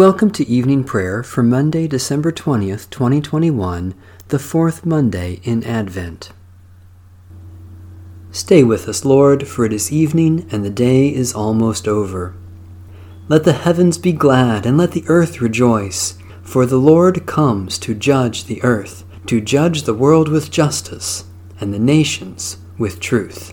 Welcome to evening prayer for Monday, December 20th, 2021, the fourth Monday in Advent. Stay with us, Lord, for it is evening and the day is almost over. Let the heavens be glad and let the earth rejoice, for the Lord comes to judge the earth, to judge the world with justice and the nations with truth.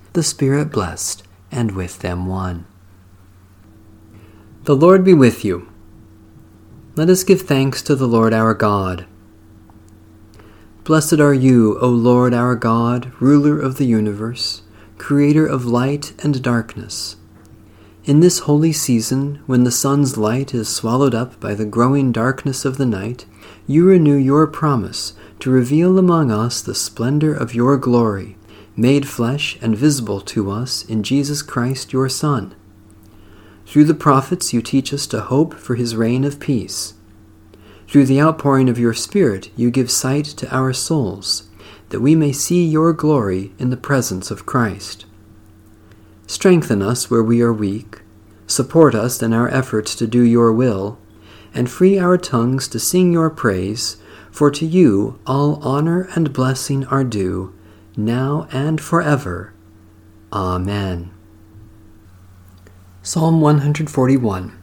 the Spirit blessed, and with them one. The Lord be with you. Let us give thanks to the Lord our God. Blessed are you, O Lord our God, ruler of the universe, creator of light and darkness. In this holy season, when the sun's light is swallowed up by the growing darkness of the night, you renew your promise to reveal among us the splendor of your glory made flesh and visible to us in Jesus Christ your Son. Through the prophets you teach us to hope for his reign of peace. Through the outpouring of your Spirit you give sight to our souls, that we may see your glory in the presence of Christ. Strengthen us where we are weak, support us in our efforts to do your will, and free our tongues to sing your praise, for to you all honor and blessing are due now and forever. Amen. Psalm 141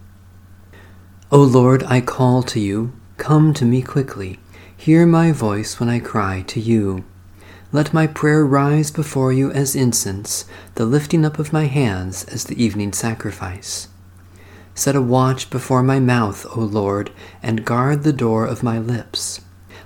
O Lord, I call to you, come to me quickly. Hear my voice when I cry to you. Let my prayer rise before you as incense, the lifting up of my hands as the evening sacrifice. Set a watch before my mouth, O Lord, and guard the door of my lips.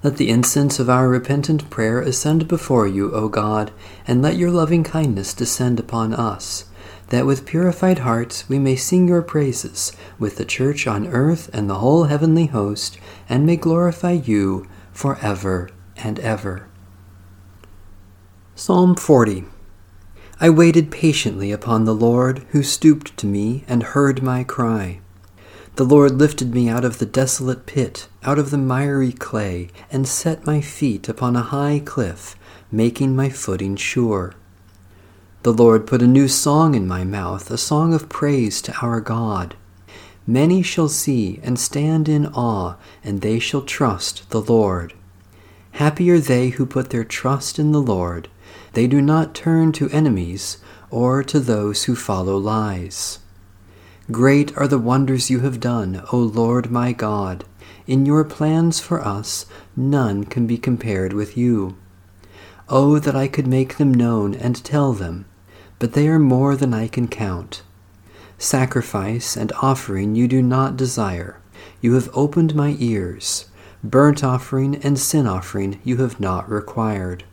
Let the incense of our repentant prayer ascend before you, O God, and let your loving kindness descend upon us, that with purified hearts we may sing your praises with the church on earth and the whole heavenly host, and may glorify you for ever and ever. Psalm 40 I waited patiently upon the Lord, who stooped to me and heard my cry. The Lord lifted me out of the desolate pit, out of the miry clay, and set my feet upon a high cliff, making my footing sure. The Lord put a new song in my mouth, a song of praise to our God. Many shall see and stand in awe, and they shall trust the Lord. Happy are they who put their trust in the Lord. They do not turn to enemies or to those who follow lies. Great are the wonders you have done, O Lord my God. In your plans for us, none can be compared with you. Oh, that I could make them known and tell them, but they are more than I can count. Sacrifice and offering you do not desire. You have opened my ears. Burnt offering and sin offering you have not required.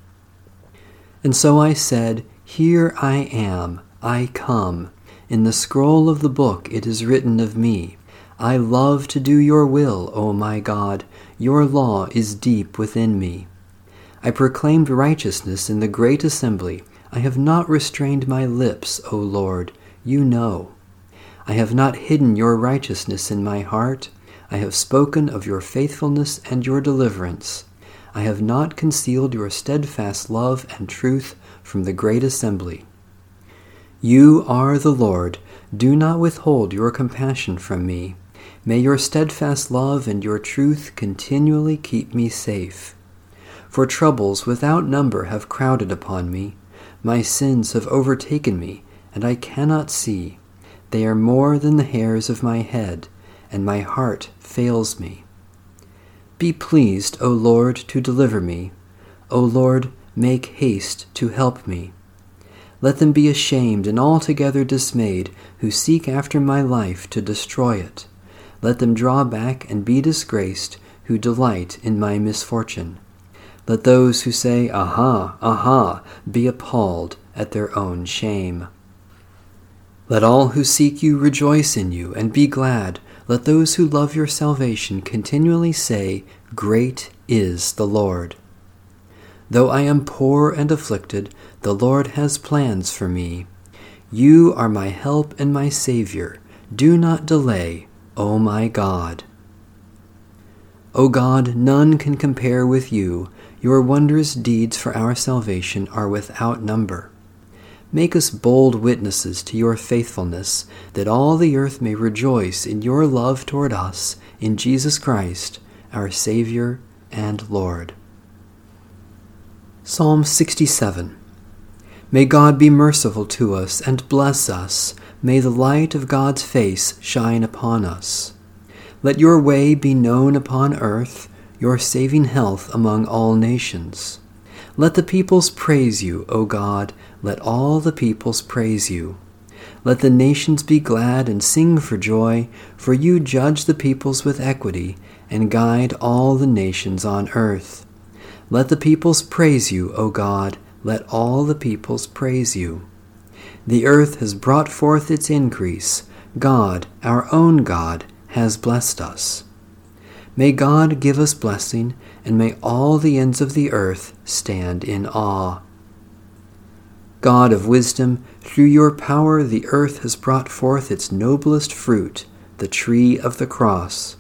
And so I said, Here I am, I come. In the scroll of the book it is written of me, I love to do your will, O my God. Your law is deep within me. I proclaimed righteousness in the great assembly. I have not restrained my lips, O Lord. You know. I have not hidden your righteousness in my heart. I have spoken of your faithfulness and your deliverance. I have not concealed your steadfast love and truth from the great assembly. You are the Lord. Do not withhold your compassion from me. May your steadfast love and your truth continually keep me safe. For troubles without number have crowded upon me. My sins have overtaken me, and I cannot see. They are more than the hairs of my head, and my heart fails me. Be pleased, O Lord, to deliver me. O Lord, make haste to help me. Let them be ashamed and altogether dismayed who seek after my life to destroy it. Let them draw back and be disgraced who delight in my misfortune. Let those who say, Aha, aha, be appalled at their own shame. Let all who seek you rejoice in you and be glad. Let those who love your salvation continually say, Great is the Lord. Though I am poor and afflicted, the Lord has plans for me. You are my help and my Savior. Do not delay, O my God. O God, none can compare with you. Your wondrous deeds for our salvation are without number. Make us bold witnesses to your faithfulness, that all the earth may rejoice in your love toward us, in Jesus Christ, our Savior and Lord. Psalm 67 May God be merciful to us and bless us. May the light of God's face shine upon us. Let your way be known upon earth, your saving health among all nations. Let the peoples praise you, O God. Let all the peoples praise you. Let the nations be glad and sing for joy, for you judge the peoples with equity and guide all the nations on earth. Let the peoples praise you, O God. Let all the peoples praise you. The earth has brought forth its increase. God, our own God, has blessed us. May God give us blessing, and may all the ends of the earth stand in awe. God of wisdom, through your power the earth has brought forth its noblest fruit, the tree of the cross.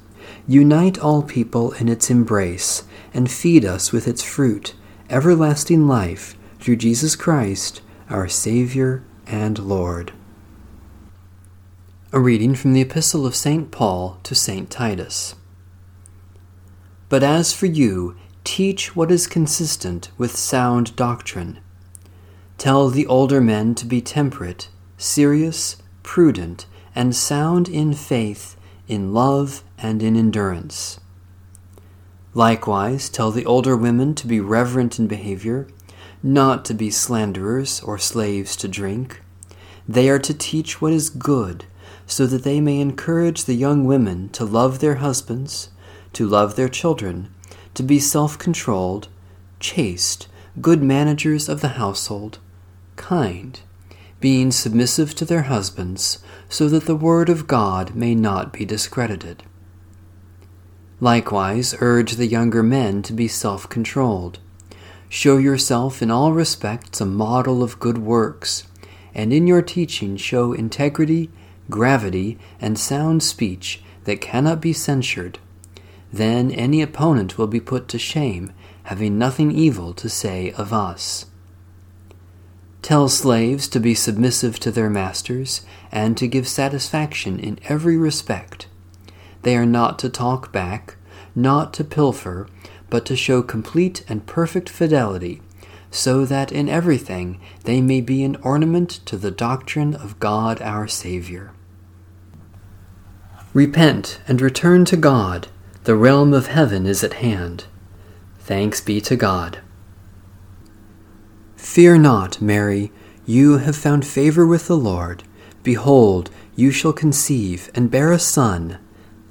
Unite all people in its embrace, and feed us with its fruit, everlasting life, through Jesus Christ, our Savior and Lord. A reading from the Epistle of St. Paul to St. Titus. But as for you, teach what is consistent with sound doctrine. Tell the older men to be temperate, serious, prudent, and sound in faith, in love, and in endurance. Likewise, tell the older women to be reverent in behavior, not to be slanderers or slaves to drink. They are to teach what is good, so that they may encourage the young women to love their husbands, to love their children, to be self controlled, chaste, good managers of the household, kind, being submissive to their husbands, so that the word of God may not be discredited. Likewise, urge the younger men to be self controlled. Show yourself in all respects a model of good works, and in your teaching show integrity, gravity, and sound speech that cannot be censured. Then any opponent will be put to shame, having nothing evil to say of us. Tell slaves to be submissive to their masters, and to give satisfaction in every respect they are not to talk back, not to pilfer, but to show complete and perfect fidelity, so that in everything they may be an ornament to the doctrine of God our Saviour. Repent and return to God. The realm of heaven is at hand. Thanks be to God. Fear not, Mary, you have found favor with the Lord. Behold, you shall conceive and bear a son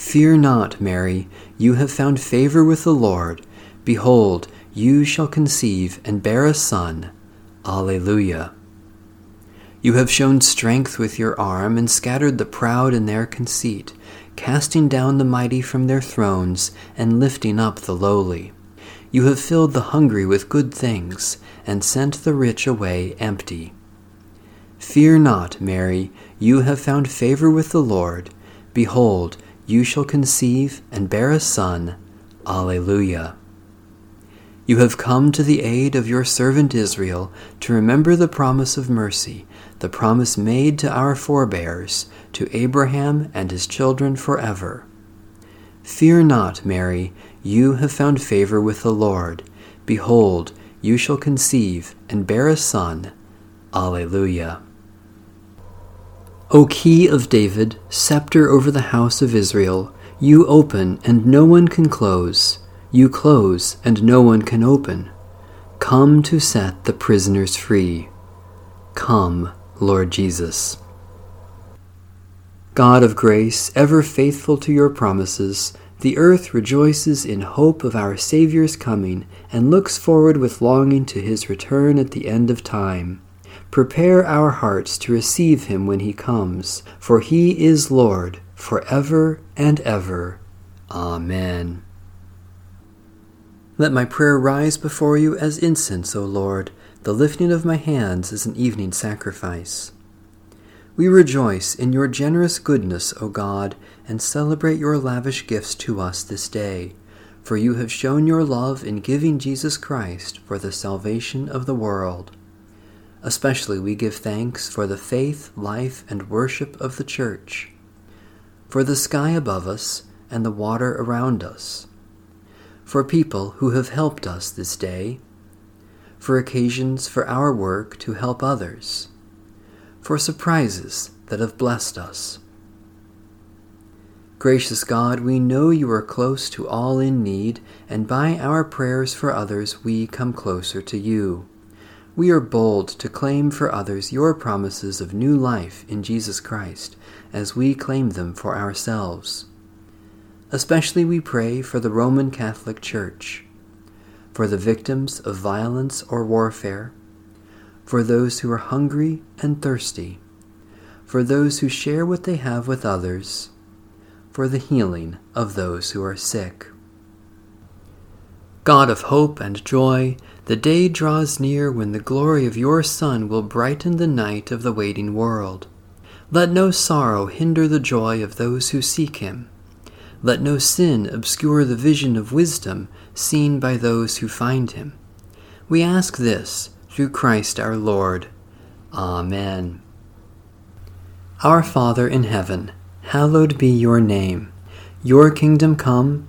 Fear not, Mary, you have found favor with the Lord. Behold, you shall conceive and bear a son. Alleluia. You have shown strength with your arm and scattered the proud in their conceit, casting down the mighty from their thrones and lifting up the lowly. You have filled the hungry with good things and sent the rich away empty. Fear not, Mary, you have found favor with the Lord. Behold, you shall conceive and bear a son. Alleluia. You have come to the aid of your servant Israel to remember the promise of mercy, the promise made to our forebears, to Abraham and his children forever. Fear not, Mary, you have found favor with the Lord. Behold, you shall conceive and bear a son. Alleluia. O key of David, scepter over the house of Israel, you open and no one can close you close, and no one can open. Come to set the prisoners free. Come, Lord Jesus. God of grace, ever faithful to your promises, the earth rejoices in hope of our Saviour's coming and looks forward with longing to his return at the end of time. Prepare our hearts to receive him when he comes, for he is Lord for ever and ever. Amen. Let my prayer rise before you as incense, O Lord, the lifting of my hands is an evening sacrifice. We rejoice in your generous goodness, O God, and celebrate your lavish gifts to us this day, for you have shown your love in giving Jesus Christ for the salvation of the world. Especially we give thanks for the faith, life, and worship of the Church, for the sky above us and the water around us for people who have helped us this day, for occasions for our work to help others, for surprises that have blessed us. Gracious God, we know you are close to all in need, and by our prayers for others we come closer to you. We are bold to claim for others your promises of new life in Jesus Christ, as we claim them for ourselves. Especially we pray for the Roman Catholic Church, for the victims of violence or warfare, for those who are hungry and thirsty, for those who share what they have with others, for the healing of those who are sick. God of hope and joy, the day draws near when the glory of your Son will brighten the night of the waiting world. Let no sorrow hinder the joy of those who seek him. Let no sin obscure the vision of wisdom seen by those who find him. We ask this through Christ our Lord. Amen. Our Father in heaven, hallowed be your name. Your kingdom come,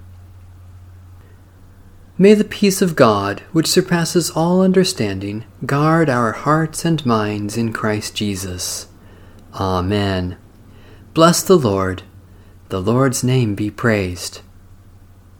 May the peace of God, which surpasses all understanding, guard our hearts and minds in Christ Jesus. Amen. Bless the Lord. The Lord's name be praised.